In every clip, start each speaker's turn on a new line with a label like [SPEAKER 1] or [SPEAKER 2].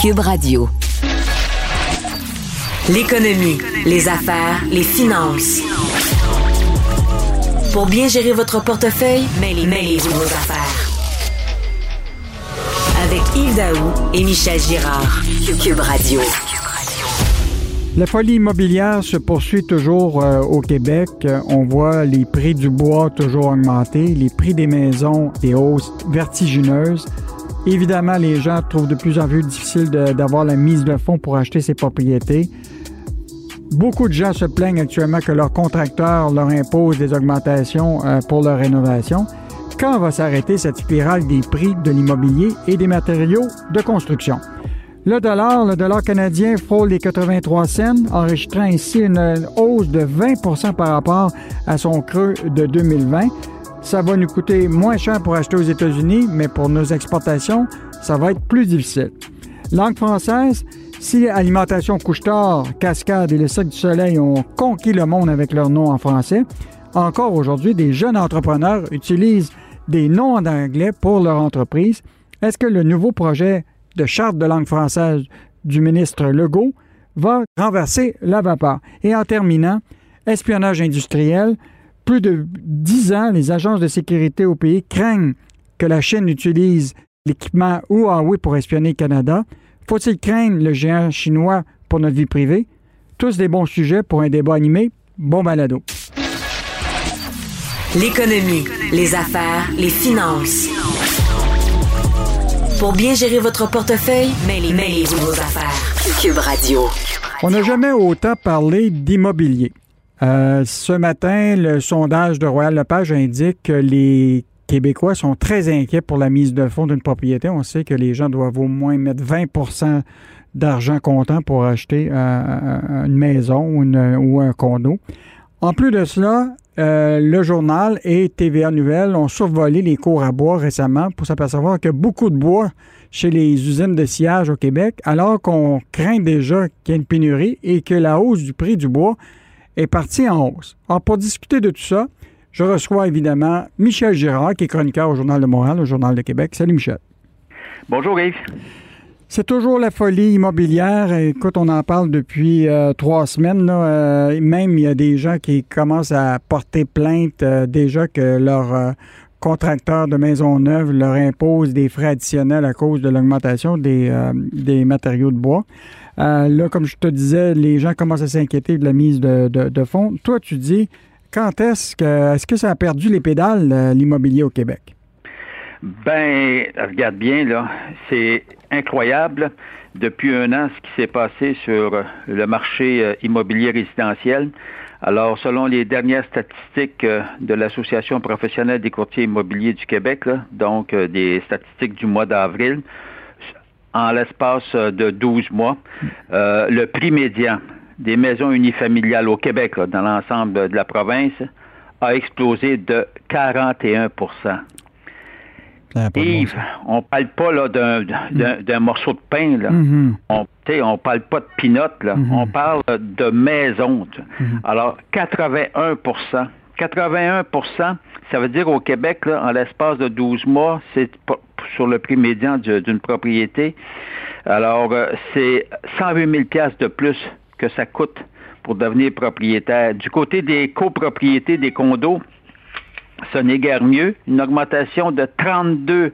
[SPEAKER 1] Cube Radio. L'économie, les affaires, les finances. Pour bien gérer votre portefeuille, mêlez-vous vos affaires. Avec Yves Daou et Michel Girard. Cube Radio.
[SPEAKER 2] La folie immobilière se poursuit toujours euh, au Québec. On voit les prix du bois toujours augmenter, les prix des maisons des hausses vertigineuses. Évidemment, les gens trouvent de plus en plus difficile d'avoir la mise de fonds pour acheter ces propriétés. Beaucoup de gens se plaignent actuellement que leurs contracteurs leur imposent des augmentations euh, pour leur rénovation. Quand va s'arrêter cette spirale des prix de l'immobilier et des matériaux de construction? Le dollar, le dollar canadien frôle les 83 cents, enregistrant ainsi une hausse de 20% par rapport à son creux de 2020. Ça va nous coûter moins cher pour acheter aux États-Unis, mais pour nos exportations, ça va être plus difficile. Langue française, si Alimentation Couche-Tard, Cascade et le Cercle du Soleil ont conquis le monde avec leur nom en français, encore aujourd'hui, des jeunes entrepreneurs utilisent des noms en anglais pour leur entreprise. Est-ce que le nouveau projet de charte de langue française du ministre Legault va renverser la vapeur? Et en terminant, espionnage industriel, plus de dix ans, les agences de sécurité au pays craignent que la Chine utilise l'équipement Huawei pour espionner le Canada. Faut-il craindre le géant chinois pour notre vie privée? Tous des bons sujets pour un débat animé. Bon balado.
[SPEAKER 1] L'économie, les affaires, les finances. Pour bien gérer votre portefeuille, mêlez-vous vos affaires. Cube Radio.
[SPEAKER 2] On n'a jamais autant parlé d'immobilier. Euh, ce matin, le sondage de Royal Lepage indique que les Québécois sont très inquiets pour la mise de fonds d'une propriété. On sait que les gens doivent au moins mettre 20% d'argent comptant pour acheter euh, une maison ou un condo. En plus de cela, euh, le journal et TVA Nouvelles ont survolé les cours à bois récemment pour s'apercevoir que beaucoup de bois chez les usines de sillage au Québec, alors qu'on craint déjà qu'il y ait une pénurie et que la hausse du prix du bois est partie en hausse. Alors, pour discuter de tout ça, je reçois évidemment Michel Girard, qui est chroniqueur au Journal de Montréal, au Journal de Québec. Salut Michel.
[SPEAKER 3] Bonjour Yves.
[SPEAKER 2] C'est toujours la folie immobilière. Écoute, on en parle depuis euh, trois semaines. Euh, même, il y a des gens qui commencent à porter plainte euh, déjà que leur contracteur de maison neuve leur impose des frais additionnels à cause de l'augmentation des, des, matériaux de bois. là, comme je te disais, les gens commencent à s'inquiéter de la mise de, de, fonds. Toi, tu dis, quand est-ce que, est-ce que ça a perdu les pédales, l'immobilier au Québec?
[SPEAKER 3] Ben, regarde bien, là, c'est incroyable depuis un an ce qui s'est passé sur le marché euh, immobilier résidentiel. Alors, selon les dernières statistiques euh, de l'Association professionnelle des courtiers immobiliers du Québec, donc euh, des statistiques du mois d'avril, en l'espace de 12 mois, le prix médian des maisons unifamiliales au Québec, dans l'ensemble de la province, a explosé de 41% Yves, on parle pas là d'un morceau de pain là. Mm-hmm. On on parle pas de pinotte là. Mm-hmm. On parle de maison. Mm-hmm. Alors 81% 81% ça veut dire au Québec là, en l'espace de 12 mois, c'est sur le prix médian d'une propriété. Alors euh, c'est 120 000 pièces de plus que ça coûte pour devenir propriétaire. Du côté des copropriétés des condos, ce n'est guère mieux. Une augmentation de 32%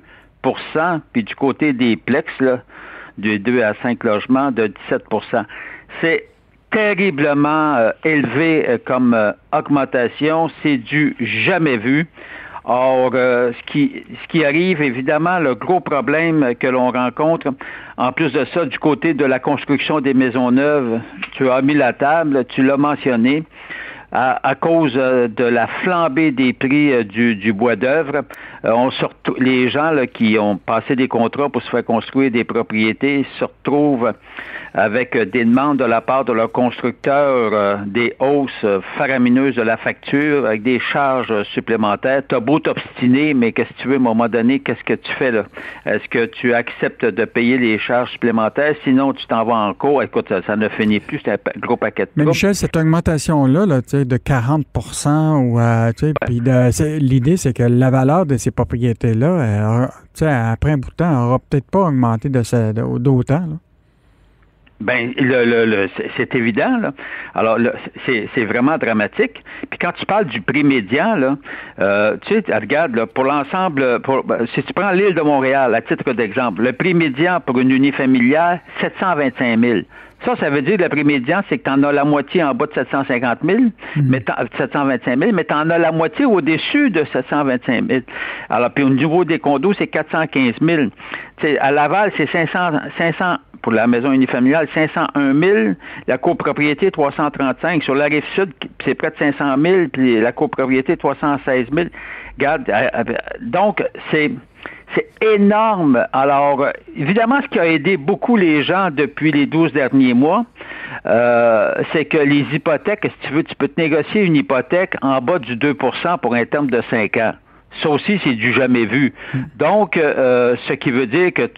[SPEAKER 3] puis du côté des plex, là, de 2 à 5 logements, de 17% C'est terriblement euh, élevé euh, comme euh, augmentation. C'est du jamais vu. Or, ce, qui, ce qui arrive, évidemment, le gros problème que l'on rencontre, en plus de ça, du côté de la construction des maisons neuves, tu as mis la table, tu l'as mentionné, à, cause euh, de la flambée des prix euh, du, bois d'œuvre. Euh, on les gens qui ont passé des contrats pour se faire construire des propriétés se retrouvent avec des demandes de la part de leurs constructeurs, des hausses faramineuses de la facture, avec des charges supplémentaires. Tu as beau t'obstiner, mais qu'est-ce que tu veux, à un moment donné, qu'est-ce que tu fais là? Est-ce que tu acceptes de payer les charges supplémentaires? Sinon, tu t'en vas en cours. Écoute, ça, ne finit plus, c'est un gros paquet de
[SPEAKER 2] Mais Michel, cette augmentation-là, là, de 40% ou euh, l'idée, c'est que la valeur de ces propriétés-là, après un bout de temps, n'aura peut-être pas augmenté d'autant.
[SPEAKER 3] Ben, le, c'est évident. Là. Alors, c'est vraiment dramatique. Puis quand tu parles du prix médian, là, euh, tu sais, regarde, pour l'ensemble, ben, si tu prends l'île de Montréal, à titre d'exemple, le prix médian pour une unifamiliale, 725 000. Ça, ça veut dire que le prix médian, c'est que tu en as la moitié en bas de 750 000, mhm. mais 725 000, mais tu en as la moitié au-dessus de 725 000. Alors, puis au niveau des condos, c'est 415 000. sais, à Laval, c'est 500, 500 pour la maison unifamiliale, 501 000. La copropriété, 335. Sur la rive sud, c'est près de 500 000. Puis la copropriété, 316 000. Regarde, euh, euh, donc, c'est c'est énorme. Alors, évidemment, ce qui a aidé beaucoup les gens depuis les 12 derniers mois, euh, c'est que les hypothèques, si tu veux, tu peux te négocier une hypothèque en bas du 2% pour un terme de 5 ans. Ça aussi, c'est du jamais vu. Donc, euh, ce qui veut dire que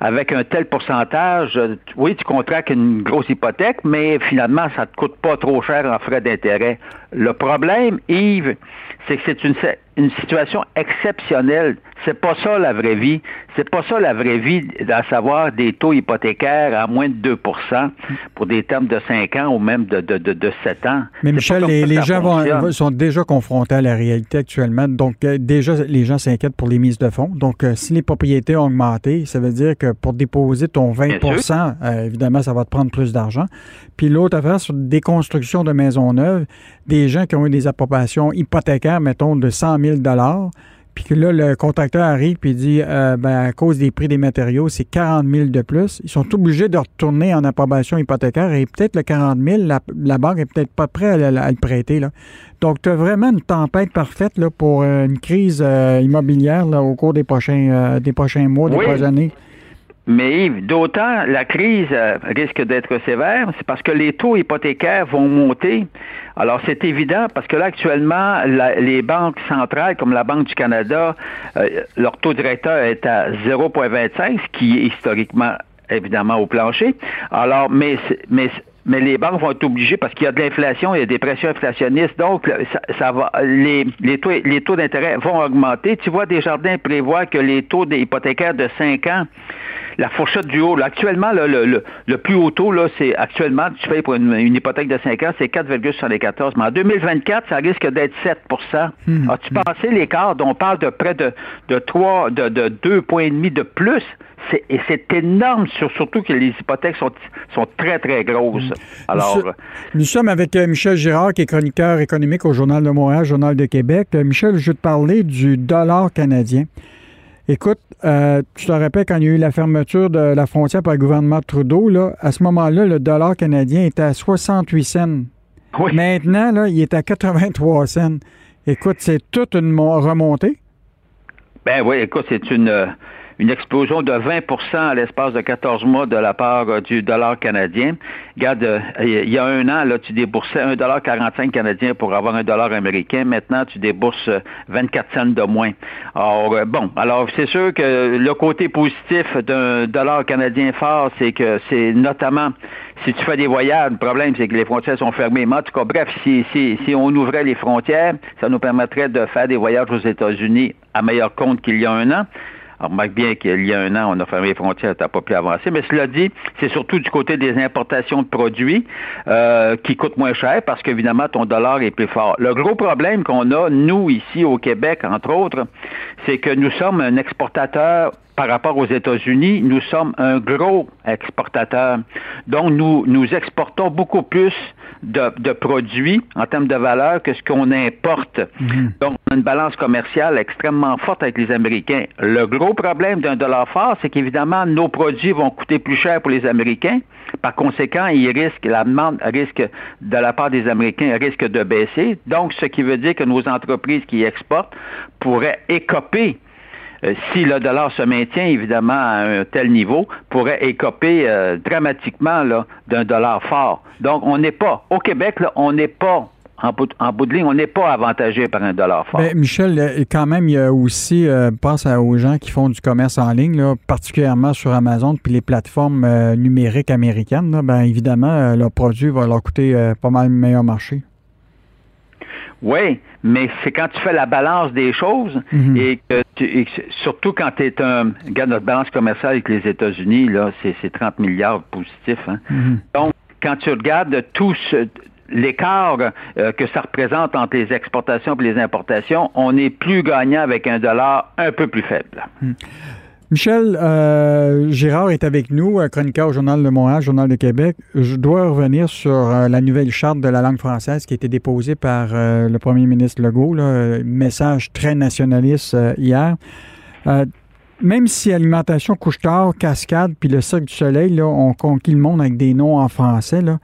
[SPEAKER 3] avec un tel pourcentage, oui, tu contractes une grosse hypothèque, mais finalement, ça ne te coûte pas trop cher en frais d'intérêt. Le problème, Yves, c'est que c'est une, une situation exceptionnelle. C'est pas ça la vraie vie. C'est pas ça la vraie vie, à savoir des taux hypothécaires à moins de 2% pour des termes de 5 ans ou même de, de, de, 7 ans.
[SPEAKER 2] Mais Michel, les, gens vont, sont déjà confrontés à la réalité actuellement. Donc, euh, déjà, les gens s'inquiètent pour les mises de fonds. Donc, euh, si les propriétés ont augmenté, ça veut dire que pour déposer ton 20% euh, évidemment, ça va te prendre plus d'argent. Puis l'autre affaire, sur des constructions de maisons neuves, des gens qui ont eu des appropriations hypothécaires, mettons, de 100 000 puis que là, le contracteur arrive et dit euh, ben, à cause des prix des matériaux, c'est 40 000 de plus. Ils sont obligés de retourner en approbation hypothécaire et peut-être le 40 000, la, banque est peut-être pas prête à, le prêter. Là. Donc, tu as vraiment une tempête parfaite là, pour euh, une crise euh, immobilière au cours des prochains, des prochains mois, des prochaines années.
[SPEAKER 3] Mais d'autant la crise risque d'être sévère, c'est parce que les taux hypothécaires vont monter. Alors c'est évident parce que là actuellement, les banques centrales comme la Banque du Canada, euh, leur taux directeur est à 0,25, ce qui est historiquement évidemment au plancher. Alors, mais mais mais les banques vont être obligées parce qu'il y a de l'inflation, il y a des pressions inflationnistes, donc ça, va les, les taux les taux d'intérêt vont augmenter. Tu vois, Desjardins prévoit que les taux hypothécaires de 5 ans la fourchette du haut. actuellement, le, le, plus haut taux, là, c'est actuellement, tu fais pour une, hypothèque de 5 ans, c'est 4,74. Mais en 2024, ça risque d'être 7% hmm. As-tu pensé l'écart dont on parle de près de, de 3, de, de 2 points et demi de plus? Et c'est énorme, surtout que les hypothèques sont, sont très, très grosses. Hmm.
[SPEAKER 2] Alors, nous, sommes avec euh, Michel Girard, qui est chroniqueur économique au Journal de Montréal, Journal de Québec. Euh, Michel, je veux te parler du dollar canadien. Écoute, euh, tu te rappelles quand il y a eu la fermeture de la frontière par le gouvernement Trudeau, là, à ce moment-là, le dollar canadien était à 68 cents. Maintenant, là, il est à 83 cents. Écoute, c'est toute une remontée.
[SPEAKER 3] Ben oui, écoute, c'est une, une explosion de 20% à l'espace de 14 mois de la part euh, du dollar canadien. Regarde, euh, il y a un an, là, tu déboursais 1,45 canadien pour avoir un dollar américain. Maintenant, tu débourses 24 cents de moins. Alors, euh, bon, alors c'est sûr que le côté positif d'un dollar canadien fort, c'est que c'est notamment si tu fais des voyages, le problème, c'est que les frontières sont fermées. Mais en tout cas, bref, si, si, si on ouvrait les frontières, ça nous permettrait de faire des voyages aux États-Unis à meilleur compte qu'il y a un an. On remarque bien qu'il y a un an, on a fermé les frontières, tu n'as pas pu avancer. Mais cela dit, c'est surtout du côté des importations de produits euh, qui coûtent moins cher parce qu'évidemment, ton dollar est plus fort. Le gros problème qu'on a, nous, ici au Québec, entre autres, c'est que nous sommes un exportateur par rapport aux États-Unis, nous sommes un gros exportateur. Donc, nous, nous exportons beaucoup plus de, produits en termes de valeur que ce qu'on importe. Mhm. Donc, on a une balance commerciale extrêmement forte avec les Américains. Le gros problème d'un dollar fort, c'est qu'évidemment, nos produits vont coûter plus cher pour les Américains. Par conséquent, ils risquent, la demande risque, de la part des Américains, risque de baisser. Donc, ce qui veut dire que nos entreprises qui exportent pourraient écoper si le dollar se maintient évidemment à un tel niveau, pourrait écoper euh, dramatiquement d'un dollar fort. Donc, on n'est pas, au Québec, on n'est pas en bout, de ligne, on n'est pas avantagé par un dollar fort.
[SPEAKER 2] Ben, Michel, euh, quand même, il y a aussi, pense aux gens qui font du commerce en ligne, particulièrement sur Amazon, puis les plateformes numériques américaines. ben, évidemment, leurs produits vont leur coûter pas mal meilleur marché.
[SPEAKER 3] Oui, mais c'est quand tu fais la balance des choses mhm. et que tu, surtout quand tu es un. Regarde notre balance commerciale avec les États-Unis, là, c'est 30 milliards positifs. Hein. Mhm. Donc, quand tu regardes tout l'écart euh, que ça représente entre les exportations et les importations, on est plus gagnant avec un dollar un peu plus faible. Mhm.
[SPEAKER 2] Michel euh, Girard est avec nous, euh, chroniqueur au Journal de Montréal, Journal de Québec. Je dois revenir sur euh, la nouvelle charte de la langue française qui a été déposée par le premier ministre Legault, message très nationaliste hier. même si Alimentation Couche-Tard, Cascade puis le Cirque du Soleil là, ont conquis le monde avec des noms en français, là,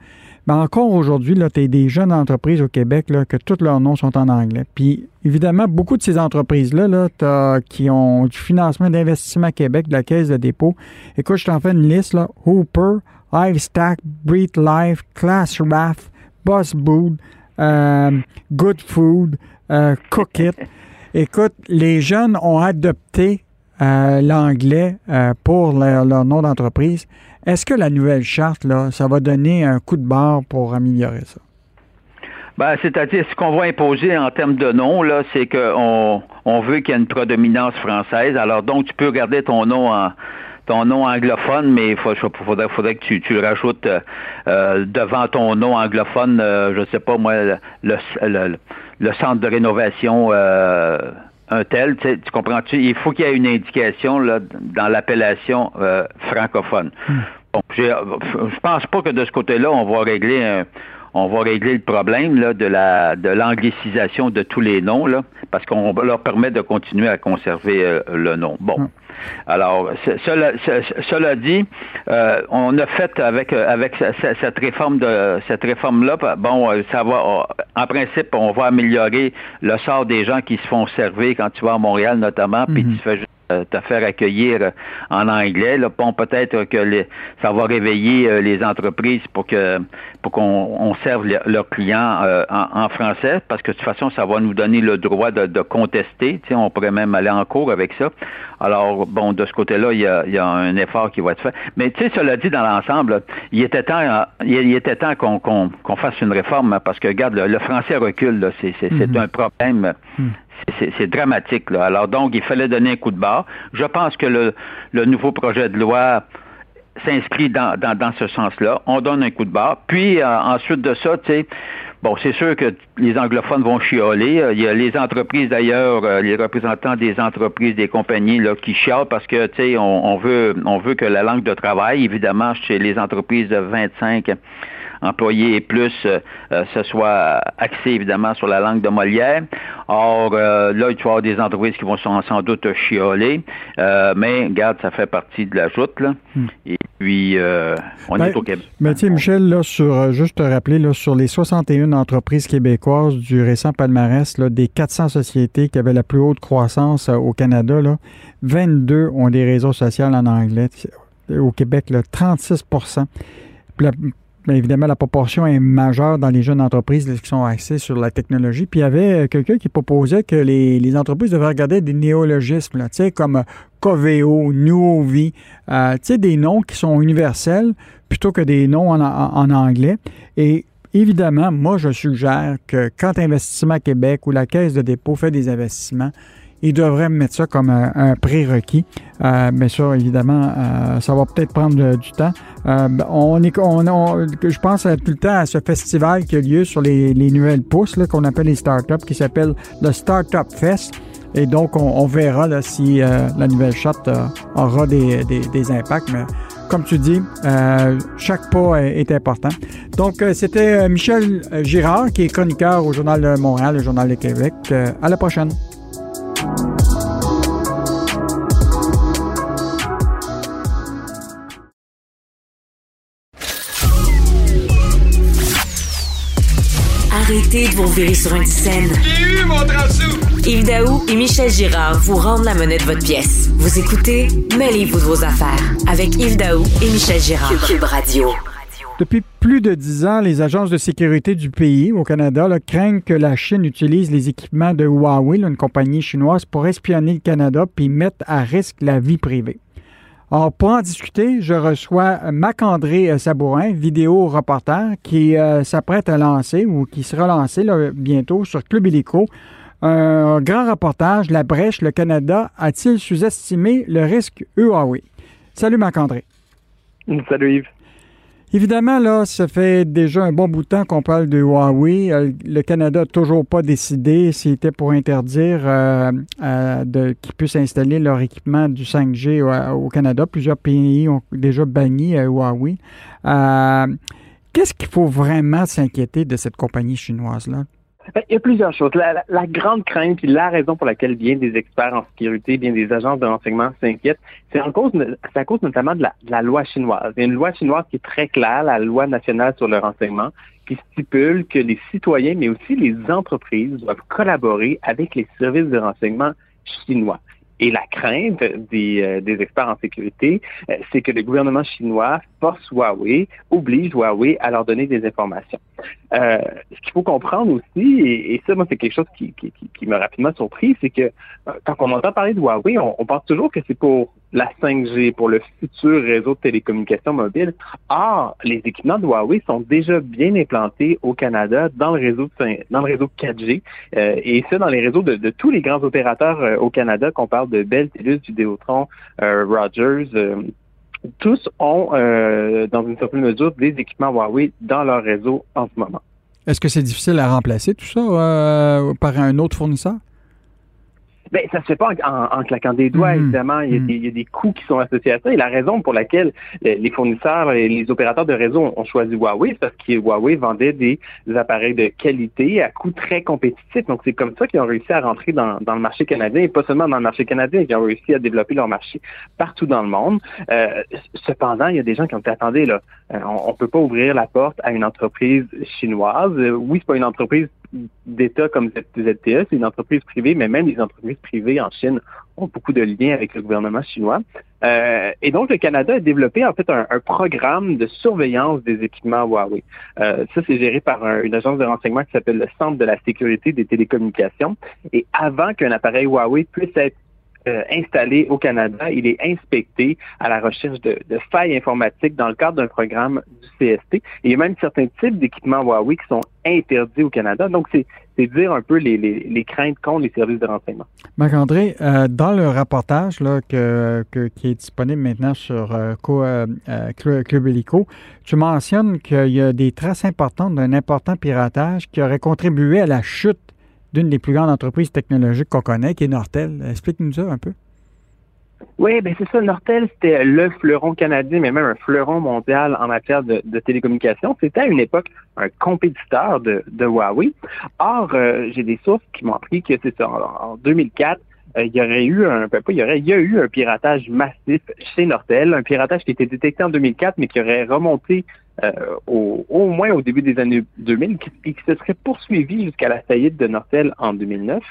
[SPEAKER 2] mais encore aujourd'hui, tu as des jeunes entreprises au Québec là, que tous leurs noms sont en anglais. Puis évidemment, beaucoup de ces entreprises-là là, qui ont du financement d'investissement Québec, de la Caisse de dépôt. Écoute, je t'en fais une liste. Là. Hooper, Livestack, Breed Life, Class Raft, Boss Boot, euh, Good Food, euh, Cook It. Écoute, les jeunes ont adopté euh, l'anglais euh, pour leur, nom d'entreprise. Est-ce que la nouvelle charte, là, ça va donner un coup de barre pour améliorer ça?
[SPEAKER 3] Ben, c'est-à-dire, ce qu'on va imposer en termes de nom, là, c'est qu'on on veut qu'il y ait une prédominance française. Alors, donc, tu peux garder ton nom ton nom anglophone, mais il faudrait, que tu, tu le rajoutes euh, devant ton nom anglophone, euh, je sais pas moi, le, le, centre de rénovation un tel, tu, comprends-tu? Il faut qu'il y ait une indication là, dans l'appellation euh, francophone. Hmm. Bon, je pense pas que de ce côté-là, on va régler on va régler le problème là, de la de l'anglicisation de tous les noms, là, parce qu'on leur permet de continuer à conserver euh, le nom. Bon. Hmm. Alors, cela, cela dit, euh, on a fait avec avec cette réforme de cette réforme là, bon, euh, ça va en principe, on va améliorer le sort des gens qui se font servir quand tu vas à Montréal notamment, puis mhm. tu fais juste euh, te faire accueillir euh, en anglais. Là. Bon, peut-être que ça va réveiller euh, les entreprises pour que pour qu'on serve leurs clients en, français, parce que de toute façon, ça va nous donner le droit de, contester. Tu on pourrait même aller en cours avec ça. Alors, bon, de ce côté-là, il y a, un effort qui va être fait. Mais tu sais, cela dit, dans l'ensemble, il était temps, il, était temps qu'on fasse une réforme, parce que, regarde, le, français recule, c'est mm-hmm. un problème. Mm c'est dramatique. Là. Alors donc, il fallait donner un coup de barre. Je pense que le, le nouveau projet de loi s'inscrit dans, dans, dans, ce sens-là. On donne un coup de barre. Puis euh, ensuite de ça, tu sais, bon, c'est sûr que les anglophones vont chialer. Euh, il y a les entreprises d'ailleurs, euh, les représentants des entreprises, des compagnies là, qui chialent parce que tu sais, on, on, veut on veut que la langue de travail, évidemment, chez les entreprises de 25 employés et plus, euh, euh, ce soit axé évidemment sur la langue de Molière. Or, euh, là, il va y avoir des entreprises qui vont sans, doute chioler, mais regarde, ça fait partie de la joute. Là. Hmm. Et puis, on
[SPEAKER 2] est
[SPEAKER 3] au Québec.
[SPEAKER 2] Mais tiens, Michel, là, sur, juste te rappeler, là, sur les 61 entreprises québécoises du récent palmarès, là, des 400 sociétés qui avaient la plus haute croissance au Canada, là, 22 ont des réseaux sociaux en anglais. Au Québec, là, 36 Bien évidemment, la proportion est majeure dans les jeunes entreprises qui sont axées sur la technologie. Puis il y avait euh, quelqu'un qui proposait que les, entreprises devraient regarder des néologismes, comme Coveo, Nuovi, euh, des noms qui sont universels plutôt que des noms en, en anglais. Et évidemment, moi, je suggère que quand Investissement Québec ou la Caisse de dépôt fait des investissements, ils devraient mettre ça comme un, prérequis. Euh, mais ça, évidemment, euh, ça va peut-être prendre du temps. Euh, on est, on, je pense tout le temps à ce festival qui a lieu sur les, nouvelles pousses qu'on appelle les startups, qui s'appelle le Startup Fest. Et donc, on, verra là, si la nouvelle shot aura des, des, impacts. Mais comme tu dis, chaque pas est, important. Donc, c'était Michel Girard, qui est chroniqueur au Journal de Montréal, le Journal de Québec. à la prochaine.
[SPEAKER 1] Arrêtez de vous virer sur une scène.
[SPEAKER 4] Eu mon
[SPEAKER 1] Yves Daou et Michel Girard vous rendent la monnaie de votre pièce. Vous écoutez Mêlez-vous de vos affaires avec Yves Daou et Michel Girard. Radio.
[SPEAKER 2] Depuis plus de dix ans, les agences de sécurité du pays au Canada craignent que la Chine utilise les équipements de Huawei, une compagnie chinoise, pour espionner le Canada puis mettre à risque la vie privée. Alors, pour en discuter, je reçois Mac-André Sabourin, vidéo reporter, qui s'apprête à lancer ou qui sera lancé bientôt sur Club Illico un grand reportage, La brèche, le Canada a-t-il sous-estimé le risque Huawei? Salut Marc-André.
[SPEAKER 4] Salut Yves.
[SPEAKER 2] Évidemment, là, ça fait déjà un bon bout de temps qu'on parle de Huawei. Euh, le Canada n'a toujours pas décidé s'il était pour interdire euh, euh, qu'ils puissent installer leur équipement du 5G au, Canada. Plusieurs pays ont déjà banni Huawei. Qu'est-ce qu'il faut vraiment s'inquiéter de cette compagnie chinoise-là?
[SPEAKER 4] Ben, il y a plusieurs choses. La, grande crainte, puis la raison pour laquelle bien des experts en sécurité, bien des agences de renseignement s'inquiètent, c'est en cause, à cause notamment de la, loi chinoise. Il y a une loi chinoise qui est très claire, la loi nationale sur le renseignement, qui stipule que les citoyens, mais aussi les entreprises, doivent collaborer avec les services de renseignement chinois. Et la crainte des, euh, des experts en sécurité, euh, c'est que le gouvernement chinois force Huawei, oblige Huawei à leur donner des informations. Euh, ce qu'il faut comprendre aussi, et, ça, moi, c'est quelque chose qui, qui, qui, m'a rapidement surpris, c'est que quand on entend parler de Huawei, on, on pense toujours que c'est pour la 5G, pour le futur réseau de télécommunications mobiles. Or, les équipements de Huawei sont déjà bien implantés au Canada dans le réseau réseau 4G, euh, et ça dans les réseaux de, tous les grands opérateurs euh, au Canada, qu'on parle de Bell, TELUS, Vidéotron, euh, Rogers. Tous ont, dans une certaine mesure, des équipements Huawei dans leur réseau en ce moment.
[SPEAKER 2] Est-ce que c'est difficile à remplacer tout ça par un autre fournisseur?
[SPEAKER 4] Ben, ça se fait pas en, claquant des doigts, mhm. évidemment. Il y, a des, il y, a des, coûts qui sont associés à ça. Et la raison pour laquelle les fournisseurs et les opérateurs de réseau ont choisi Huawei, c'est parce que Huawei vendait des, appareils de qualité à coût très compétitif. Donc, c'est comme ça qu'ils ont réussi à rentrer dans, le marché canadien, et pas seulement dans le marché canadien, ils ont réussi à développer leur marché partout dans le monde. Euh, cependant, il y a des gens qui ont dit, attendez, là, euh, on, ne peut pas ouvrir la porte à une entreprise chinoise. Euh, oui, c'est pas une entreprise d'État comme ZTE, c'est une entreprise privée, mais même les entreprises privées en Chine ont beaucoup de liens avec le gouvernement chinois. Euh, et donc, le Canada a développé en fait un, programme de surveillance des équipements Huawei. Euh, ça, c'est géré par une agence de renseignement qui s'appelle le Centre de la sécurité des télécommunications. Et avant qu'un appareil Huawei puisse être euh, installé au Canada, il est inspecté à la recherche de, failles informatiques dans le cadre d'un programme du CST. il y a même certains types d'équipements Huawei qui sont interdits au Canada. Donc, c'est dire un peu les, craintes contre les services de renseignement.
[SPEAKER 2] Marc-André, euh, dans le rapportage là, que, qui est disponible maintenant sur euh, Club Helico, tu mentionnes qu'il y a des traces importantes d'un important piratage qui aurait contribué à la chute d'une des plus grandes entreprises technologiques qu'on connaît, qui est Nortel. Explique-nous ça un peu.
[SPEAKER 4] Oui, ben c'est ça. Nortel, c'était le fleuron canadien, mais même un fleuron mondial en matière de, télécommunications. C'était à une époque un compétiteur de, Huawei. Or, euh, j'ai des sources qui m'ont appris que c'est ça. En, 2004, euh, il y aurait eu un, ben, il y aurait, il y a eu un piratage massif chez Nortel, un piratage qui a été détecté en 2004, mais qui aurait remonté euh, au, au, moins au début des années 2000 et qui se serait poursuivi jusqu'à la faillite de Nortel en 2009.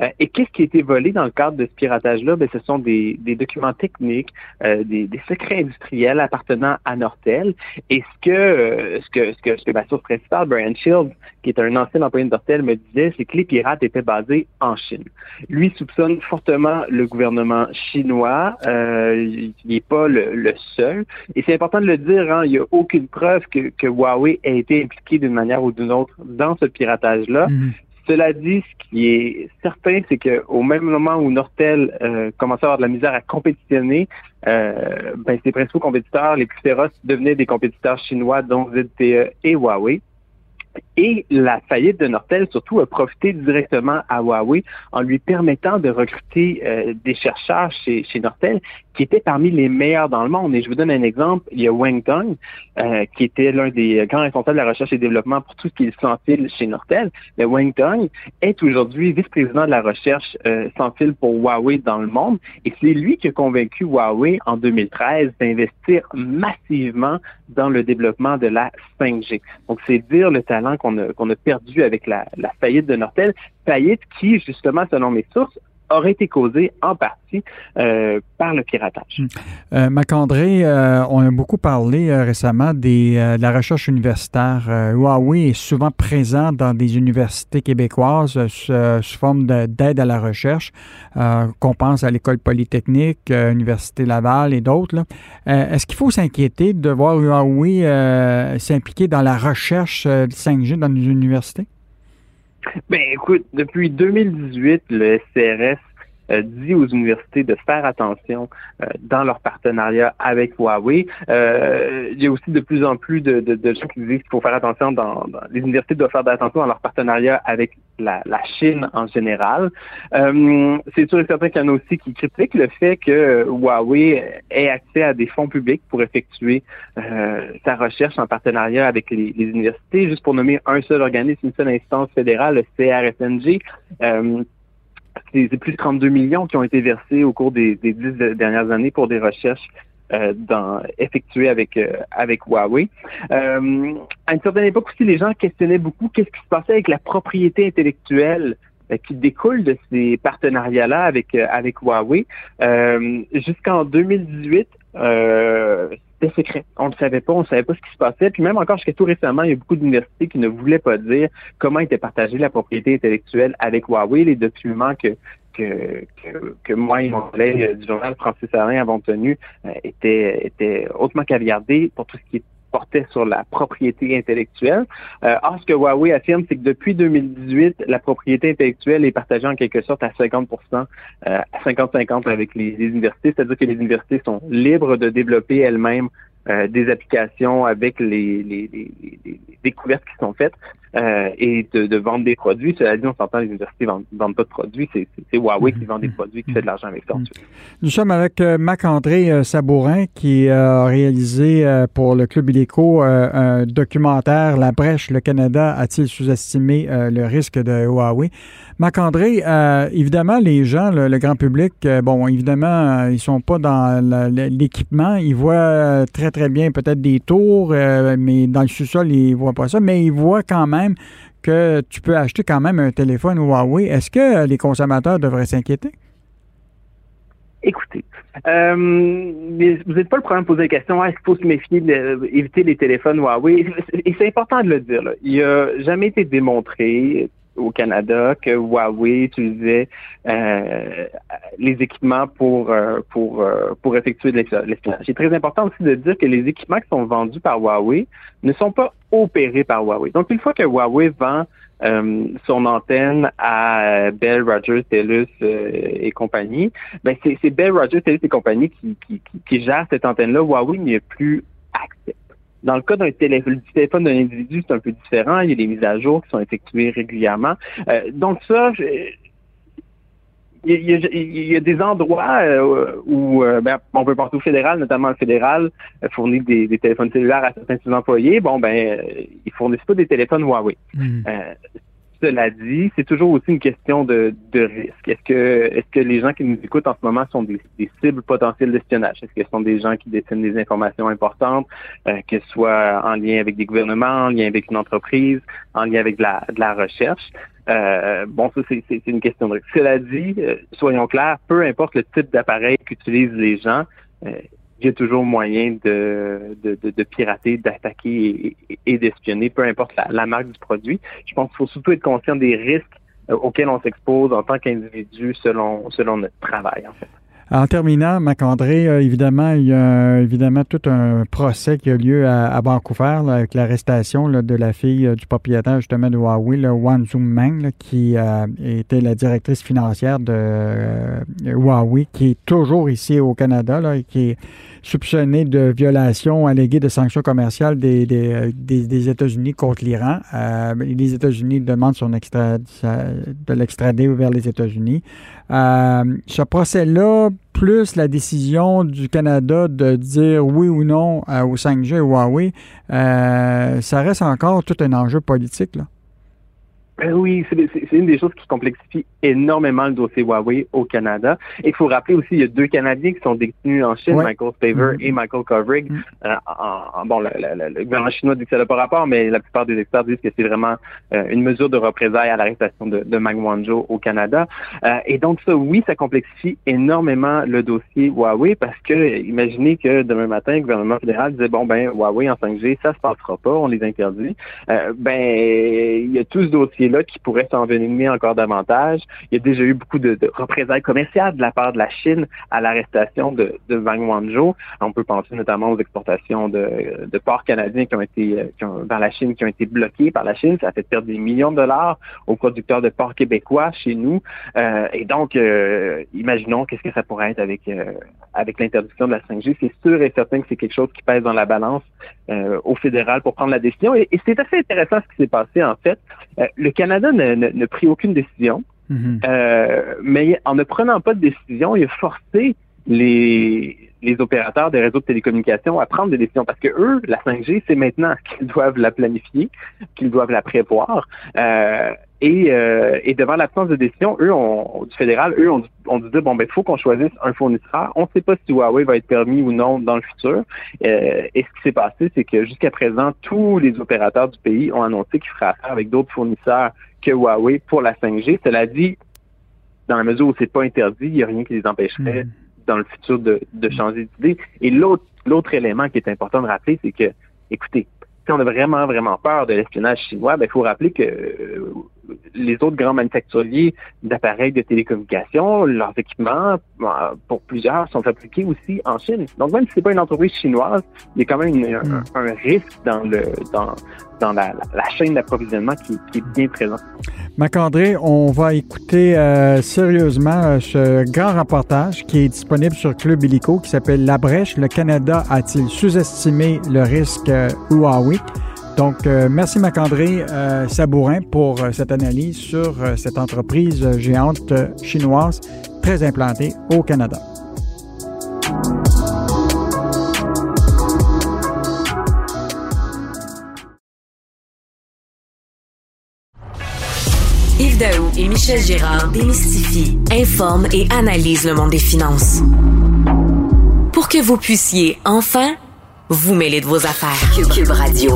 [SPEAKER 4] Euh, et qu'est-ce qui a été volé dans le cadre de ce piratage-là? Ben, ce sont des, documents techniques, euh, des, secrets industriels appartenant à Nortel. Et ce que, euh, ce que, ce que, ce que ma source principale, Brian Shields, qui est un ancien employé de Nortel, me disait, c'est que les pirates étaient basés en Chine. Lui soupçonne fortement le gouvernement chinois. il n'est pas le, seul. Et c'est important de le dire, hein, il n'y a aucune preuve que, que Huawei ait été impliqué d'une manière ou d'une autre dans ce piratage-là. Mm-hmm. Cela dit, ce qui est certain, c'est qu'au même moment où Nortel euh, commençait à avoir de la misère à compétitionner, euh, ben, ses principaux compétiteurs les plus féroces devenaient des compétiteurs chinois, dont ZTE et Huawei. Et la faillite de Nortel, surtout, a profité directement à Huawei en lui permettant de recruter euh, des chercheurs chez, chez Nortel qui étaient parmi les meilleurs dans le monde. Et je vous donne un exemple. Il y a Wang Tong, euh, qui était l'un des grands responsables de la recherche et développement pour tout ce qui est sans fil chez Nortel. Mais Wang Tong est aujourd'hui vice-président de la recherche euh, sans fil pour Huawei dans le monde. Et c'est lui qui a convaincu Huawei en 2013 d'investir massivement dans le développement de la 5G. Donc, c'est dire le talent qu'on a, perdu avec la, la faillite de Nortel. Faillite qui, justement, selon mes sources, aurait été causée en partie euh, par le piratage.
[SPEAKER 2] Hmm. Euh, Macandré, euh, on a beaucoup parlé récemment des, de la recherche universitaire. Huawei est souvent présent dans des universités québécoises sous forme d'aide à la recherche, qu'on pense à l'École polytechnique, l'Université Laval et d'autres. Est-ce qu'il faut s'inquiéter de voir Huawei s'impliquer dans la recherche de 5G dans nos universités?
[SPEAKER 4] Ben écoute, depuis 2018, le SCRS euh, dit aux universités de faire attention euh, dans leur partenariat avec Huawei. Euh, il y a aussi de plus en plus de, gens qui disent qu'il faut faire attention dans, les universités doivent faire attention dans leur partenariat avec la, Chine en général. C'est sûr et certain qu'il y en a aussi qui critiquent le fait que Huawei ait accès à des fonds publics pour effectuer sa recherche en partenariat avec les, les, universités. Juste pour nommer un seul organisme, une seule instance fédérale, le CRSNG c'est plus de 32 millions qui ont été versés au cours des, dix dernières années pour des recherches euh, dans, effectuées avec euh, avec Huawei. Euh, à une certaine époque aussi, les gens questionnaient beaucoup qu'est-ce qui se passait avec la propriété intellectuelle qui découle de ces partenariats-là avec avec Huawei. Jusqu'en 2018, c'était secret. On ne savait pas, on ne savait pas ce qui se passait. Puis même encore jusqu'à tout récemment, il y a beaucoup d'universités qui ne voulaient pas dire comment était partagée la propriété intellectuelle avec Huawei. Les documents que que, que, moi et mon collègue du journal Francis Alain avons tenus euh, étaient, étaient hautement caviardés pour tout ce qui portait sur la propriété intellectuelle. Euh, or, ce que Huawei affirme, c'est que depuis 2018, la propriété intellectuelle est partagée en quelque sorte à 50 euh, à 50-50 avec les universités, c'est-à-dire que les universités sont libres de développer elles-mêmes euh, des applications avec les, les, les, découvertes qui sont faites euh, et de, de, vendre des produits. Cela dit, on s'entend, les universités ne vendent, pas de produits. C'est Huawei qui vend des produits, qui fait de l'argent avec ça.
[SPEAKER 2] Nous sommes avec euh, Marc-André Sabourin qui a réalisé pour le Club Illico un documentaire La brèche, le Canada a-t-il sous-estimé le risque de Huawei? Marc-André, évidemment, les gens, le, grand public, bon, évidemment, ils sont pas dans l'équipement. Ils voient très très bien peut-être des tours, euh, mais dans le sous-sol, ils ne voient pas ça, mais ils voient quand même que tu peux acheter quand même un téléphone Huawei. Est-ce que les consommateurs devraient s'inquiéter?
[SPEAKER 4] Écoutez, euh, vous n'êtes pas le premier à poser la question, est-ce qu'il faut se méfier d'éviter les téléphones Huawei? Et c'est important de le dire. Il n'a jamais été démontré au Canada que Huawei utilisait euh, les équipements pour euh, pour euh, pour effectuer de l'espionnage. C'est très important aussi de dire que les équipements qui sont vendus par Huawei ne sont pas opérés par Huawei. Donc une fois que Huawei vend son antenne à Bell, Rogers, TELUS et compagnie, ben c'est Bell, Rogers, TELUS et compagnie qui, qui, qui, gèrent cette antenne-là. Huawei n'y a plus accès. Dans le cas d'un téléphone, du téléphone d'un individu, c'est un peu différent. Il y a des mises à jour qui sont effectuées régulièrement. Euh, donc ça, il y, a, des endroits euh, où euh, ben, on peut partout fédéral, notamment le fédéral, fournit des, téléphones cellulaires à certains de ses employés. Bon, ben, ils fournissent pas des téléphones Huawei. Hmm. Cela dit, c'est toujours aussi une question de, risque. Est-ce que, est-ce que les gens qui nous écoutent en ce moment sont des, cibles potentielles d'espionnage? Est-ce que ce sont des gens qui détiennent des informations importantes, euh, que ce soit en lien avec des gouvernements, en lien avec une entreprise, en lien avec de la, recherche? Euh, bon, ça, c'est, une question de risque. Cela dit, euh, soyons clairs, peu importe le type d'appareil qu'utilisent les gens, il y a toujours moyen de, pirater, d'attaquer et, d'espionner, peu importe la, marque du produit. Je pense qu'il faut surtout être conscient des risques euh, auxquels on s'expose en tant qu'individu selon, selon notre travail, en fait.
[SPEAKER 2] En terminant, Marc-André, euh, évidemment, il y a évidemment tout un procès qui a lieu à, Vancouver avec l'arrestation de la fille euh, du propriétaire justement de Huawei, le Wan Meng, qui était la directrice financière de Huawei, qui est toujours ici au Canada là, et qui est soupçonné de violation alléguée de sanctions commerciales des, euh, États-Unis contre l'Iran. Euh, les États-Unis demandent son extra, de l'extrader vers les États-Unis. Euh, ce procès-là, plus la décision du Canada de dire oui ou non au 5G et Huawei, ça reste encore tout un enjeu politique. Là.
[SPEAKER 4] Ben oui, c'est une des choses qui complexifie énormément le dossier Huawei au Canada. Et il faut rappeler aussi, il y a deux Canadiens qui sont détenus en Chine, Michael Spaver mm-hmm. et Michael Kovrig. Mm. Euh, bon, le, gouvernement chinois dit que ça n'a pas rapport, mais la plupart des experts disent que c'est vraiment euh, une mesure de représailles à l'arrestation de, de Wanzhou au Canada. Euh, et donc ça, oui, ça complexifie énormément le dossier Huawei parce que imaginez que demain matin, le gouvernement fédéral disait, bon, ben, Huawei en 5G, ça se passera pas, on les interdit. ben, il y a tout ce dossier là qui pourrait s'envenimer encore davantage. Il y a déjà eu beaucoup de, représailles commerciales de la part de la Chine à l'arrestation de, de Wang Wanzhou. On peut penser notamment aux exportations de, de porcs canadiens qui ont été euh, dans la Chine qui ont été bloquées par la Chine. Ça a fait perdre des millions de dollars aux producteurs de porcs québécois chez nous. Euh, et donc, euh, imaginons qu'est-ce que ça pourrait être avec avec l'interdiction de la 5G. C'est sûr et certain que c'est quelque chose qui pèse dans la balance au fédéral pour prendre la décision. Et, et c'est assez intéressant ce qui s'est passé en fait. le Canada n'a pris aucune décision, mhm. euh, mais en ne prenant pas de décision, il a forcé les, les opérateurs des réseaux de télécommunications à prendre des décisions parce que eux, la 5G, c'est maintenant qu'ils doivent la planifier, qu'ils doivent la prévoir. Euh, et, euh, et, devant l'absence de décision, eux, on, du fédéral, eux, on, on dit bon, ben, il faut qu'on choisisse un fournisseur. On ne sait pas si Huawei va être permis ou non dans le futur. Euh, et ce qui s'est passé, c'est que jusqu'à présent, tous les opérateurs du pays ont annoncé qu'ils feraient affaire avec d'autres fournisseurs que Huawei pour la 5G. Cela dit, dans la mesure où c'est pas interdit, il n'y a rien qui les empêcherait hmm. Dans le futur de, changer d'idée. Et l'autre l'autre élément qui est important de rappeler, c'est que, écoutez, si on a vraiment, vraiment peur de l'espionnage chinois, ben, il faut rappeler que euh, les autres grands manufacturiers d'appareils de télécommunications, leurs équipements, euh, pour plusieurs, sont fabriqués aussi en Chine. Donc, même si c'est pas une entreprise chinoise, il y a quand même hmm. un, risque dans le dans, dans la, chaîne d'approvisionnement qui, est bien présent.
[SPEAKER 2] Marc-André, on va écouter euh, sérieusement ce grand reportage qui est disponible sur Club Illico qui s'appelle La Brèche. Le Canada a-t-il sous-estimé le risque Huawei? Donc, euh, merci Marc-André euh, Sabourin pour euh, cette analyse sur cette entreprise géante chinoise très implantée au Canada.
[SPEAKER 1] Yves Daou et Michel Girard démystifient, informent et analysent le monde des finances. Pour que vous puissiez enfin vous mêler de vos affaires. Cube Radio.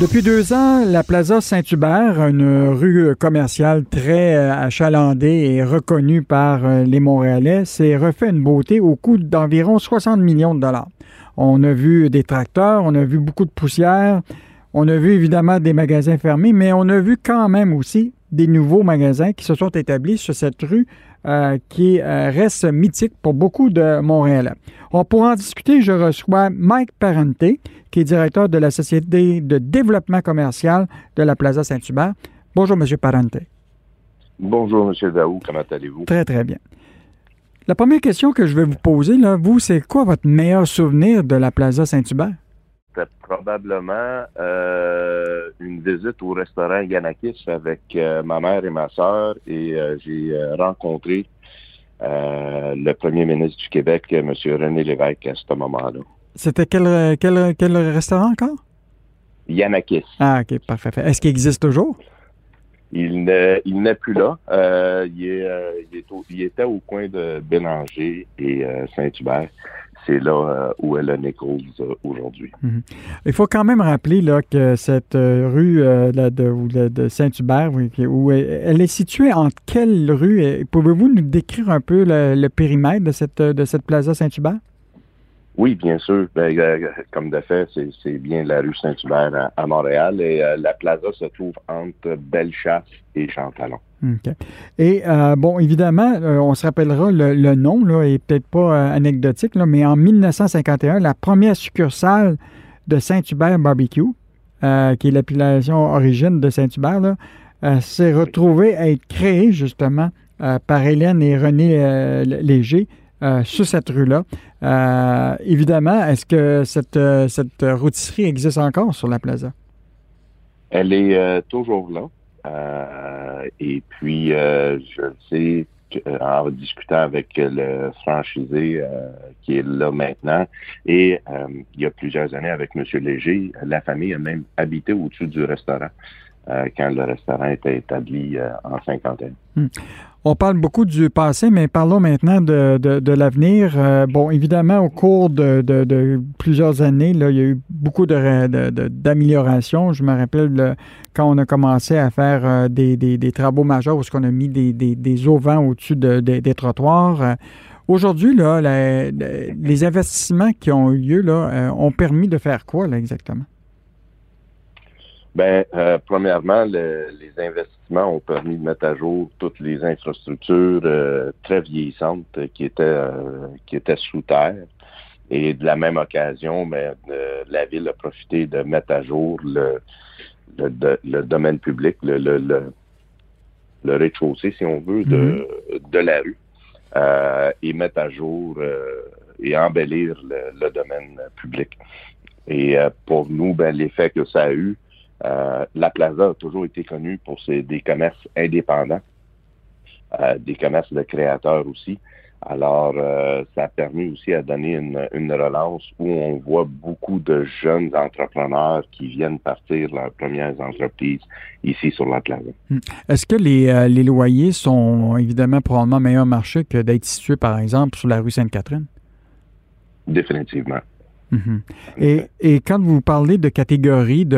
[SPEAKER 2] Depuis deux ans, la Plaza Saint-Hubert, une rue commerciale très euh, achalandée et reconnue par euh, les Montréalais, s'est refait une beauté au coût d'environ 60 millions de dollars. On a vu des tracteurs, on a vu beaucoup de poussière, on a vu évidemment des magasins fermés, mais on a vu quand même aussi des nouveaux magasins qui se sont établis sur cette rue euh, qui reste mythique pour beaucoup de Montréalais. pour en discuter, je reçois Mike Parente, qui est directeur de la Société de développement commercial de la Plaza Saint-Hubert. Bonjour, M. Parente.
[SPEAKER 5] Bonjour, M. Daou. Comment allez-vous?
[SPEAKER 2] Très, très bien. La première question que je vais vous poser, là, vous, c'est quoi votre meilleur souvenir de la Plaza Saint-Hubert?
[SPEAKER 5] C'était probablement euh, une visite au restaurant Yanakis avec euh, ma mère et ma soeur et euh, j'ai rencontré le premier ministre du Québec, M. René Lévesque, à ce moment-là.
[SPEAKER 2] C'était quel, quel, quel restaurant encore?
[SPEAKER 5] Yanakis.
[SPEAKER 2] Ah, OK, parfait. Est-ce qu'il existe toujours?
[SPEAKER 5] Il n'est plus là. Euh, il, est, il, était au coin de Bélanger et euh, Saint-Hubert. C'est là où est le Nichols aujourd'hui.
[SPEAKER 2] Mhm. Il faut quand même rappeler là, que cette rue de, Saint-Hubert, où elle est située entre quelle rue? Pouvez-vous nous décrire un peu le, périmètre de cette, de cette plaza Saint-Hubert?
[SPEAKER 5] Oui, bien sûr. Ben, euh, comme de fait, c'est bien la rue Saint-Hubert à, Montréal et euh, la plaza se trouve entre Bellechasse et Chantalon.
[SPEAKER 2] Et euh, bon, évidemment, on se rappellera le, nom, là, est peut-être pas anecdotique, là, mais en 1951, la première succursale de Saint-Hubert Barbecue, qui est l'appellation origine de Saint-Hubert, s'est retrouvée à être créée justement par Hélène et René Léger euh, sur cette rue-là. Euh, évidemment, est-ce que cette, euh, cette rôtisserie existe encore sur la plaza?
[SPEAKER 5] Elle est toujours là. et puis, je le sais, en discutant avec le franchisé qui est là maintenant, et il y a plusieurs années avec M. Léger, la famille a même habité au-dessus du restaurant. quand le restaurant était établi en cinquantaine. Hmm.
[SPEAKER 2] On parle beaucoup du passé, mais parlons maintenant de, l'avenir. Euh, bon, évidemment, au cours de, plusieurs années, il y a eu beaucoup d'améliorations. Je me rappelle quand on a commencé à faire euh, des, travaux majeurs où on a mis des, des auvents au-dessus des trottoirs. Euh, aujourd'hui, les investissements qui ont eu lieu ont permis de faire quoi là, exactement?
[SPEAKER 5] Ben, euh, premièrement, les investissements ont permis de mettre à jour toutes les infrastructures euh, très vieillissantes qui étaient euh, qui étaient sous terre. Et de la même occasion, ben, la ville a profité de mettre à jour le, le, domaine public, le, le, le, rez-de-chaussée, si on veut, de, mm-hmm. de la rue, et mettre à jour et embellir le, domaine public. Et pour nous, ben, l'effet que ça a eu, euh, la Plaza a toujours été connue pour ses, des commerces indépendants, euh, des commerces de créateurs aussi. Alors, euh, ça a permis aussi à donner une, relance où on voit beaucoup de jeunes entrepreneurs qui viennent partir leurs premières entreprises ici sur la Plaza.
[SPEAKER 2] Hmm. Est-ce que les, les loyers sont évidemment probablement meilleur marché que d'être situés, par exemple, sur la rue Sainte-Catherine?
[SPEAKER 5] Définitivement.
[SPEAKER 2] Mhm. et, et, quand vous parlez de catégories de,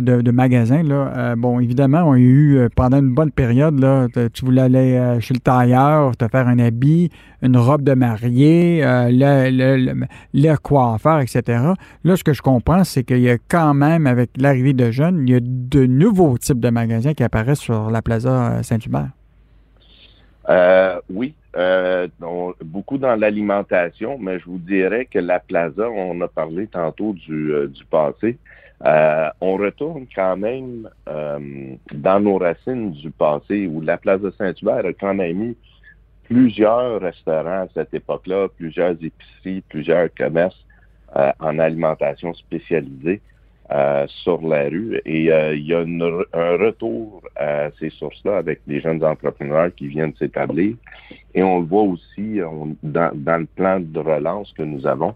[SPEAKER 2] de, de magasins, là, euh, bon, évidemment, on a eu euh, pendant une bonne période, là, tu voulais aller euh, chez le tailleur, te faire un habit, une robe de mariée, le, le, le, coiffeur, etc. Là, ce que je comprends, c'est qu'il y a quand même, avec l'arrivée de jeunes, il y a de nouveaux types de magasins qui apparaissent sur la Plaza Saint-Hubert.
[SPEAKER 5] oui, euh, beaucoup dans l'alimentation, mais je vous dirais que la plaza, on a parlé tantôt du, euh, du passé. Euh, on retourne quand même euh, dans nos racines du passé, où la plaza Saint-Hubert a quand même eu plusieurs restaurants à cette époque-là, plusieurs épiceries, plusieurs commerces en alimentation spécialisée. Euh, sur la rue. Et euh, il y a un retour à ces sources-là avec des jeunes entrepreneurs qui viennent s'établir. Et on le voit aussi dans, le plan de relance que nous avons.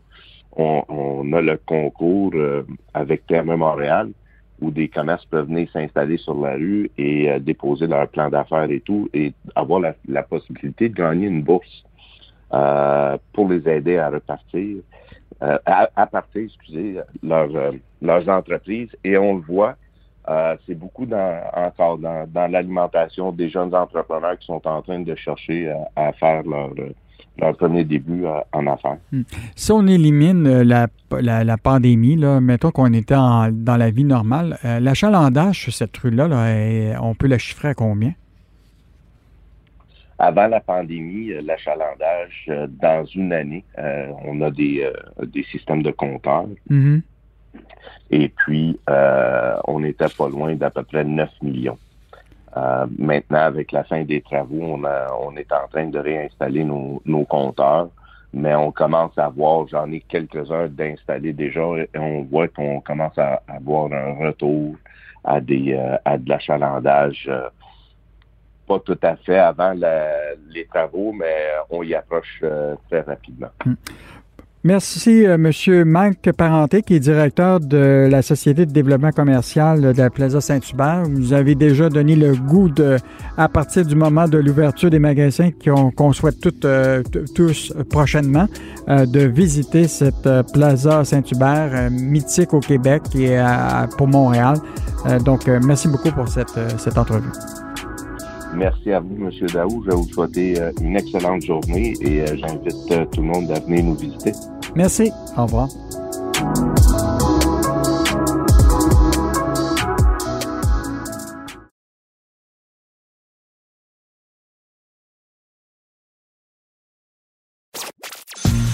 [SPEAKER 5] On, a le concours euh, avec TME Montréal où des commerces peuvent venir s'installer sur la rue et déposer leur plan d'affaires et tout et avoir la, possibilité de gagner une bourse pour les aider à repartir. Euh, à, partir, excusez, leur, euh, leurs entreprises. Et on le voit, euh, c'est beaucoup dans, encore dans, dans l'alimentation des jeunes entrepreneurs qui sont en train de chercher à, faire leur, leur premier début en affaires. Hmm.
[SPEAKER 2] Si on élimine la, la, pandémie, là, mettons qu'on était dans la vie normale, l'achalandage sur cette rue-là, là, on peut la chiffrer à combien?
[SPEAKER 5] Avant la pandémie, euh, l'achalandage, euh, dans une année, euh, on a des, des systèmes de compteurs. Mm-hmm. Et puis, on n'était pas loin d'à peu près 9 millions. maintenant, avec la fin des travaux, on, on est en train de réinstaller nos, nos compteurs, mais on commence à voir, j'en ai quelques-uns d'installer déjà, et on voit qu'on commence à avoir un retour à des à de l'achalandage pas tout à fait avant les travaux, mais on y approche euh, très rapidement. Hmm.
[SPEAKER 2] Merci, euh, M. Mike Parenté, qui est directeur de la Société de développement commercial de la Plaza Saint-Hubert. Vous avez déjà donné le goût à partir du moment de l'ouverture des magasins qu'on souhaite toutes, euh, tous prochainement, de visiter cette Plaza Saint-Hubert mythique au Québec et pour Montréal. donc, merci beaucoup pour cette, cette entrevue.
[SPEAKER 5] Merci à vous, M. Daou. Je vais vous souhaiter euh, une excellente journée et euh, j'invite euh, tout le monde à venir nous visiter.
[SPEAKER 2] Merci. Au revoir.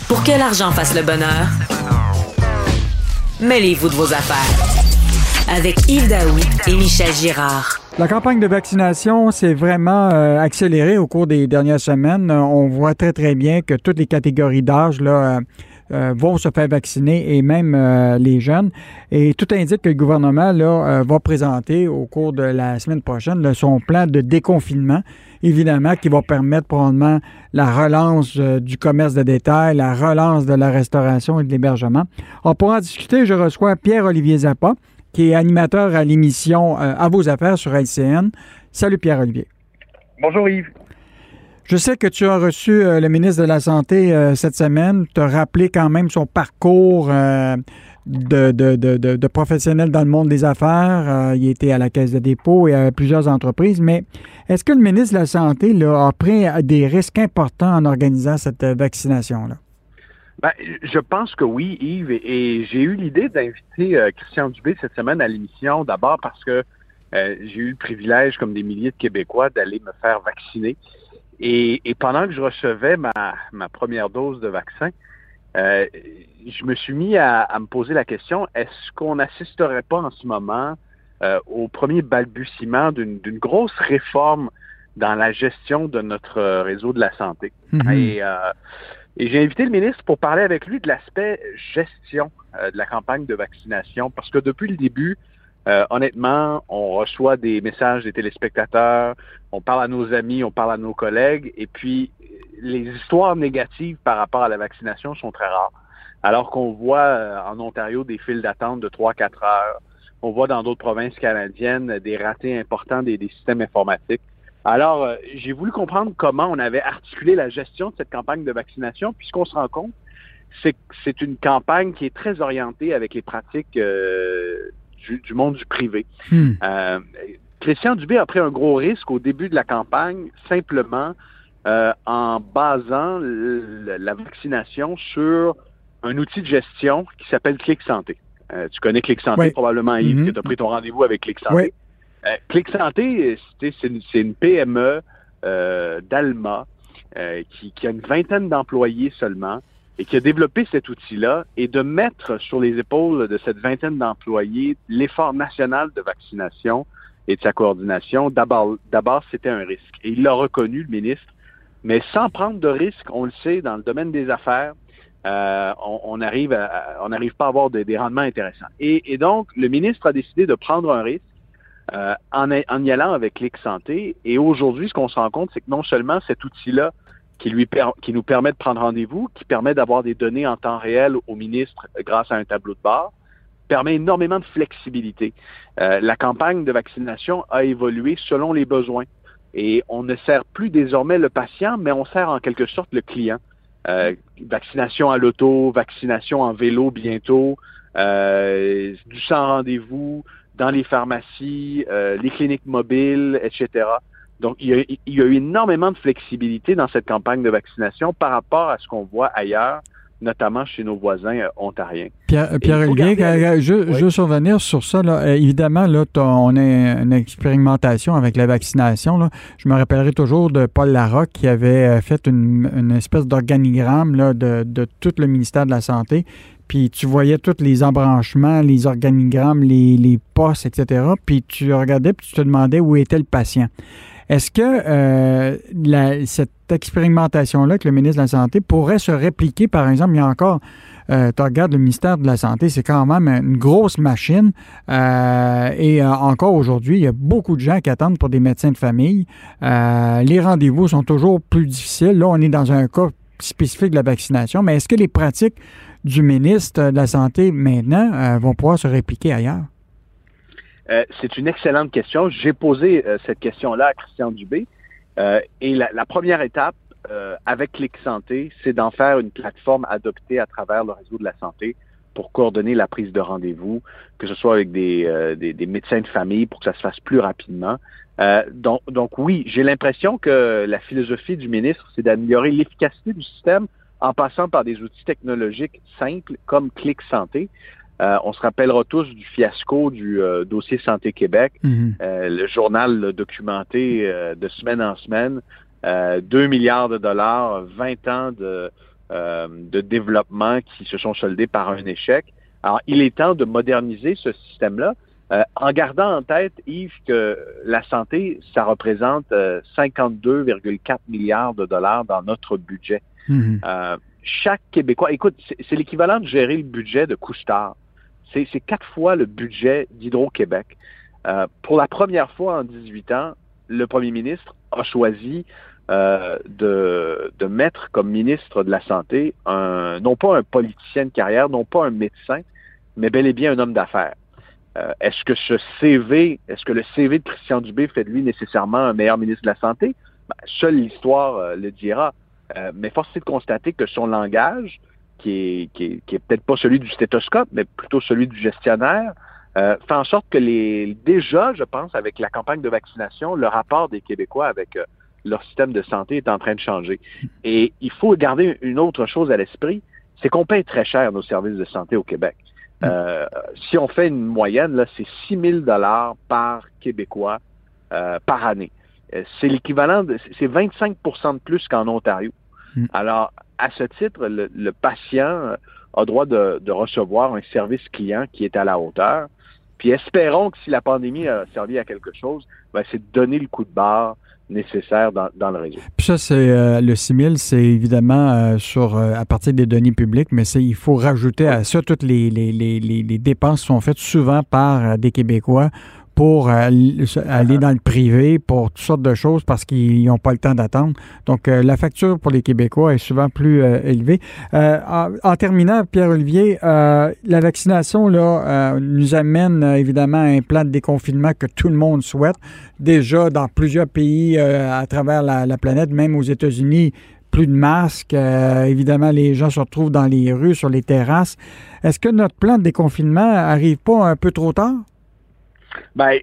[SPEAKER 1] Pour que l'argent fasse le bonheur, mêlez-vous de vos affaires. Avec Yves Daou et Michel Girard.
[SPEAKER 2] La campagne de vaccination s'est vraiment euh, accélérée au cours des dernières semaines. On voit très, très bien que toutes les catégories d'âge là, euh, euh, vont se faire vacciner et même les jeunes. Et tout indique que le gouvernement là, va présenter au cours de la semaine prochaine son plan de déconfinement, évidemment, qui va permettre probablement la relance du commerce de détail, la relance de la restauration et de l'hébergement. On pourra en discuter. Je reçois Pierre-Olivier Zappa, qui est animateur à l'émission À vos affaires sur LCN. Salut Pierre-Olivier.
[SPEAKER 6] Bonjour Yves.
[SPEAKER 2] Je sais que tu as reçu le ministre de la Santé cette semaine, te rappeler quand même son parcours de, de, de, de, professionnels dans le monde des affaires. Euh, il était à la Caisse de dépôt et à plusieurs entreprises. Mais est-ce que le ministre de la Santé là, a pris des risques importants en organisant cette vaccination-là?
[SPEAKER 6] Ben, je pense que oui, Yves. Et, j'ai eu l'idée d'inviter euh, Christian Dubé cette semaine à l'émission, d'abord parce que euh, j'ai eu le privilège, comme des milliers de Québécois, d'aller me faire vacciner. Et, et, pendant que je recevais ma, ma première dose de vaccin, euh, je me suis mis à, me poser la question, est-ce qu'on n'assisterait pas en ce moment au premier balbutiement d'une grosse réforme dans la gestion de notre réseau de la santé? Mm-hmm. Et, j'ai invité le ministre pour parler avec lui de l'aspect gestion de la campagne de vaccination, parce que depuis le début, honnêtement, on reçoit des messages des téléspectateurs, on parle à nos amis, on parle à nos collègues, et puis les histoires négatives par rapport à la vaccination sont très rares. Alors qu'on voit euh, en Ontario des files d'attente de 3-4 heures, on voit dans d'autres provinces canadiennes des ratés importants des, systèmes informatiques. Alors, euh, j'ai voulu comprendre comment on avait articulé la gestion de cette campagne de vaccination, puisqu'on se rend compte, c'est que c'est une campagne qui est très orientée avec les pratiques euh, du, monde du privé. Hmm. Christian Dubé a pris un gros risque au début de la campagne, simplement euh, en basant la vaccination sur un outil de gestion qui s'appelle Clic Santé. Euh, tu connais Clic Santé probablement, Yves, mm-hmm. que tu as pris ton rendez-vous avec Clic Santé. Euh, Santé, c'est une, PME d'Alma qui, qui, a une vingtaine d'employés seulement et qui a développé cet outil-là et de mettre sur les épaules de cette vingtaine d'employés l'effort national de vaccination et de sa coordination, d'abord, c'était un risque. Et il l'a reconnu, le ministre, mais sans prendre de risques, on le sait, dans le domaine des affaires, euh, on, arrive on n'arrive pas à avoir des, rendements intéressants. Et, donc, le ministre a décidé de prendre un risque euh, en, en, y allant avec Clic Santé. Et aujourd'hui, ce qu'on se rend compte, c'est que non seulement cet outil-là qui, lui qui nous permet de prendre rendez-vous, qui permet d'avoir des données en temps réel au ministre grâce à un tableau de bord, permet énormément de flexibilité. Euh, la campagne de vaccination a évolué selon les besoins. Et on ne sert plus désormais le patient, mais on sert en quelque sorte le client. Euh, vaccination à l'auto, vaccination en vélo bientôt, euh, du sans rendez-vous, dans les pharmacies, euh, les cliniques mobiles, etc. Donc, il y, a, il y, a, eu énormément de flexibilité dans cette campagne de vaccination par rapport à ce qu'on voit ailleurs notamment chez nos voisins euh, ontariens.
[SPEAKER 2] Pierre, Pierre euh, je, je veux survenir sur ça. Euh, évidemment, là, on a une expérimentation avec la vaccination. Je me rappellerai toujours de Paul Larocque qui avait fait une, espèce d'organigramme de, de tout le ministère de la Santé puis tu voyais tous les embranchements, les organigrammes, les, les postes, etc. Puis tu regardais, puis tu te demandais où était le patient. Est-ce que euh, cette expérimentation-là que le ministre de la Santé pourrait se répliquer, par exemple, il y a encore, euh, tu regardes le ministère de la Santé, c'est quand même une grosse machine. Euh, et encore aujourd'hui, il y a beaucoup de gens qui attendent pour des médecins de famille. les rendez-vous sont toujours plus difficiles. Là, on est dans un cas spécifique de la vaccination, mais est-ce que les pratiques du ministre de la Santé maintenant vont pouvoir se répliquer ailleurs?
[SPEAKER 6] Euh, c'est une excellente question. J'ai posé euh, cette question-là à Christian Dubé. Euh, et la, première étape avec Clic Santé, c'est d'en faire une plateforme adoptée à travers le réseau de la santé pour coordonner la prise de rendez-vous, que ce soit avec des, médecins de famille pour que ça se fasse plus rapidement. donc oui, j'ai l'impression que la philosophie du ministre, c'est d'améliorer l'efficacité du système en passant par des outils technologiques simples comme Clic Santé. Euh, on se rappellera tous du fiasco du euh, dossier Santé Québec, mhm. euh, le journal documenté de semaine en semaine, 2 milliards de dollars, 20 ans de, de développement qui se sont soldés par un échec. Alors, il est temps de moderniser ce système-là. en gardant en tête, Yves, que la santé, ça représente 52,4 milliards de dollars dans notre budget. Mhm. chaque Québécois, écoute, c'est l'équivalent de gérer le budget de Couche-Tard. C'est quatre fois le budget d'Hydro-Québec. Euh, pour la première fois en 18 ans, le premier ministre a choisi euh, de, mettre comme ministre de la Santé un, non pas un politicien de carrière, non pas un médecin, mais bel et bien un homme d'affaires. Euh, est-ce que ce CV, est-ce que le CV de Christian Dubé fait de lui nécessairement un meilleur ministre de la Santé? Ben, seule l'histoire euh, le dira. Euh, mais force est de constater que son langage, qui est, qui peut-être pas celui du stéthoscope, mais plutôt celui du gestionnaire, fait en sorte que les déjà, je pense, avec la campagne de vaccination, le rapport des Québécois avec leur système de santé est en train de changer. Et il faut garder une autre chose à l'esprit, c'est qu'on paye très cher nos services de santé au Québec. Euh, si on fait une moyenne, là, c'est 6 000 dollars par Québécois euh, par année. Euh, c'est l'équivalent, de, c'est 25% de plus qu'en Ontario. Hmm. Alors, à ce titre, le, patient a droit de, recevoir un service client qui est à la hauteur. Puis espérons que si la pandémie a servi à quelque chose, ben, c'est de donner le coup de barre nécessaire dans, le réseau.
[SPEAKER 2] Puis ça, c'est euh, le 6000, c'est évidemment euh, sur euh, à partir des données publiques, mais il faut rajouter à ça toutes les, les, les, les, dépenses qui sont faites souvent par des Québécois pour aller dans le privé pour toutes sortes de choses parce qu'ils n'ont pas le temps d'attendre. Donc, euh, la facture pour les Québécois est souvent plus euh, élevée. Euh, en, terminant, Pierre-Olivier, la vaccination là, nous amène évidemment à un plan de déconfinement que tout le monde souhaite. Déjà, dans plusieurs pays à travers la, la, planète, même aux États-Unis, plus de masques. évidemment, les gens se retrouvent dans les rues, sur les terrasses. Est-ce que notre plan de déconfinement arrive pas un peu trop tard?
[SPEAKER 6] Ben,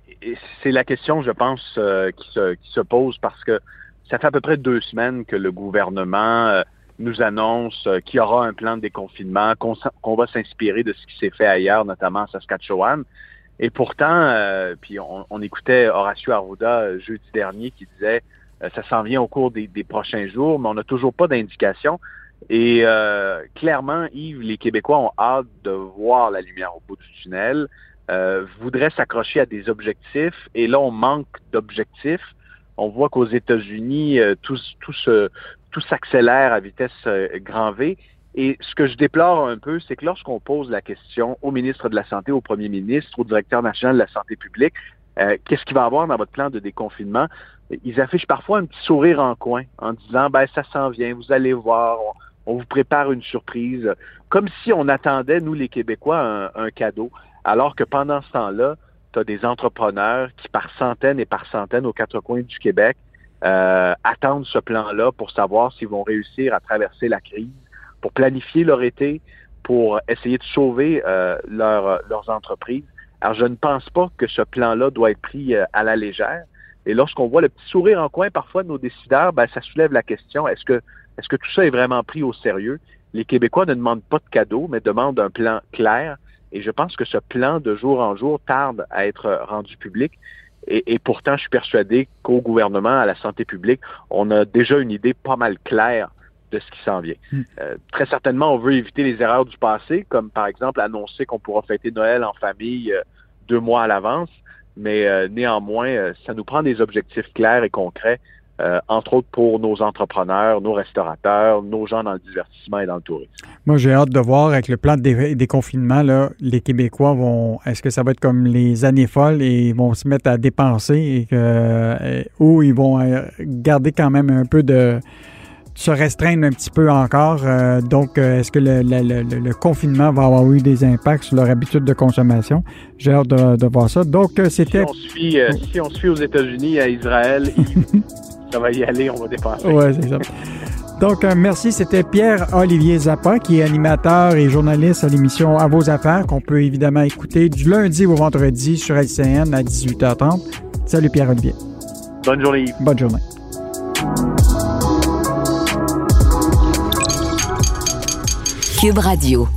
[SPEAKER 6] c'est la question, je pense, euh, qui, se, qui, se, pose parce que ça fait à peu près deux semaines que le gouvernement euh, nous annonce euh, qu'il y aura un plan de déconfinement, qu'on va s'inspirer de ce qui s'est fait ailleurs, notamment à Saskatchewan. Et pourtant, puis on, on, écoutait Horacio Arruda jeudi dernier qui disait ça s'en vient au cours des, des, prochains jours, mais on n'a toujours pas d'indication. Et clairement, Yves, les Québécois ont hâte de voir la lumière au bout du tunnel. Euh, voudrait s'accrocher à des objectifs et là, on manque d'objectifs. On voit qu'aux États-Unis, euh, tout, tout, s'accélère à vitesse euh, grand V. Et ce que je déplore un peu, c'est que lorsqu'on pose la question au ministre de la Santé, au premier ministre, au directeur national de la santé publique, qu'est-ce qu'il va avoir dans votre plan de déconfinement, ils affichent parfois un petit sourire en coin en disant, ben ça s'en vient, vous allez voir, on, vous prépare une surprise, comme si on attendait, nous les Québécois, un cadeau. Alors que pendant ce temps-là, tu as des entrepreneurs qui, par centaines et par centaines aux quatre coins du Québec, euh, attendent ce plan-là pour savoir s'ils vont réussir à traverser la crise, pour planifier leur été, pour essayer de sauver euh, leurs entreprises. Alors, je ne pense pas que ce plan-là doit être pris euh, à la légère. Et lorsqu'on voit le petit sourire en coin parfois de nos décideurs, ben, ça soulève la question, est-ce que, est-ce que tout ça est vraiment pris au sérieux? Les Québécois ne demandent pas de cadeaux, mais demandent un plan clair, et je pense que ce plan de jour en jour tarde à être rendu public. Et, pourtant, je suis persuadé qu'au gouvernement, à la santé publique, on a déjà une idée pas mal claire de ce qui s'en vient. Hmm. Euh, très certainement, on veut éviter les erreurs du passé, comme par exemple annoncer qu'on pourra fêter Noël en famille euh, deux mois à l'avance, mais euh, néanmoins, ça nous prend des objectifs clairs et concrets euh, entre autres pour nos entrepreneurs, nos restaurateurs, nos gens dans le divertissement et dans le tourisme.
[SPEAKER 2] Moi, j'ai hâte de voir avec le plan de déconfinement, là, les Québécois vont. Est-ce que ça va être comme les années folles et ils vont se mettre à dépenser et que, euh, ou ils vont euh, garder quand même un peu de se restreindre un petit peu encore. donc, est-ce que le, confinement va avoir eu des impacts sur leur habitude de consommation? J'ai hâte de, voir ça. Donc, c'était...
[SPEAKER 6] Si, si on fie aux États-Unis, à Israël, ça va y aller, on va dépasser.
[SPEAKER 2] Oui, c'est ça. Donc, euh, merci. C'était Pierre-Olivier Zappa, qui est animateur et journaliste à l'émission À vos affaires, qu'on peut évidemment écouter du lundi au vendredi sur LCN à 18h30. Salut Pierre-Olivier.
[SPEAKER 6] Bonne journée.
[SPEAKER 2] Bonne journée.
[SPEAKER 1] Cube Radio.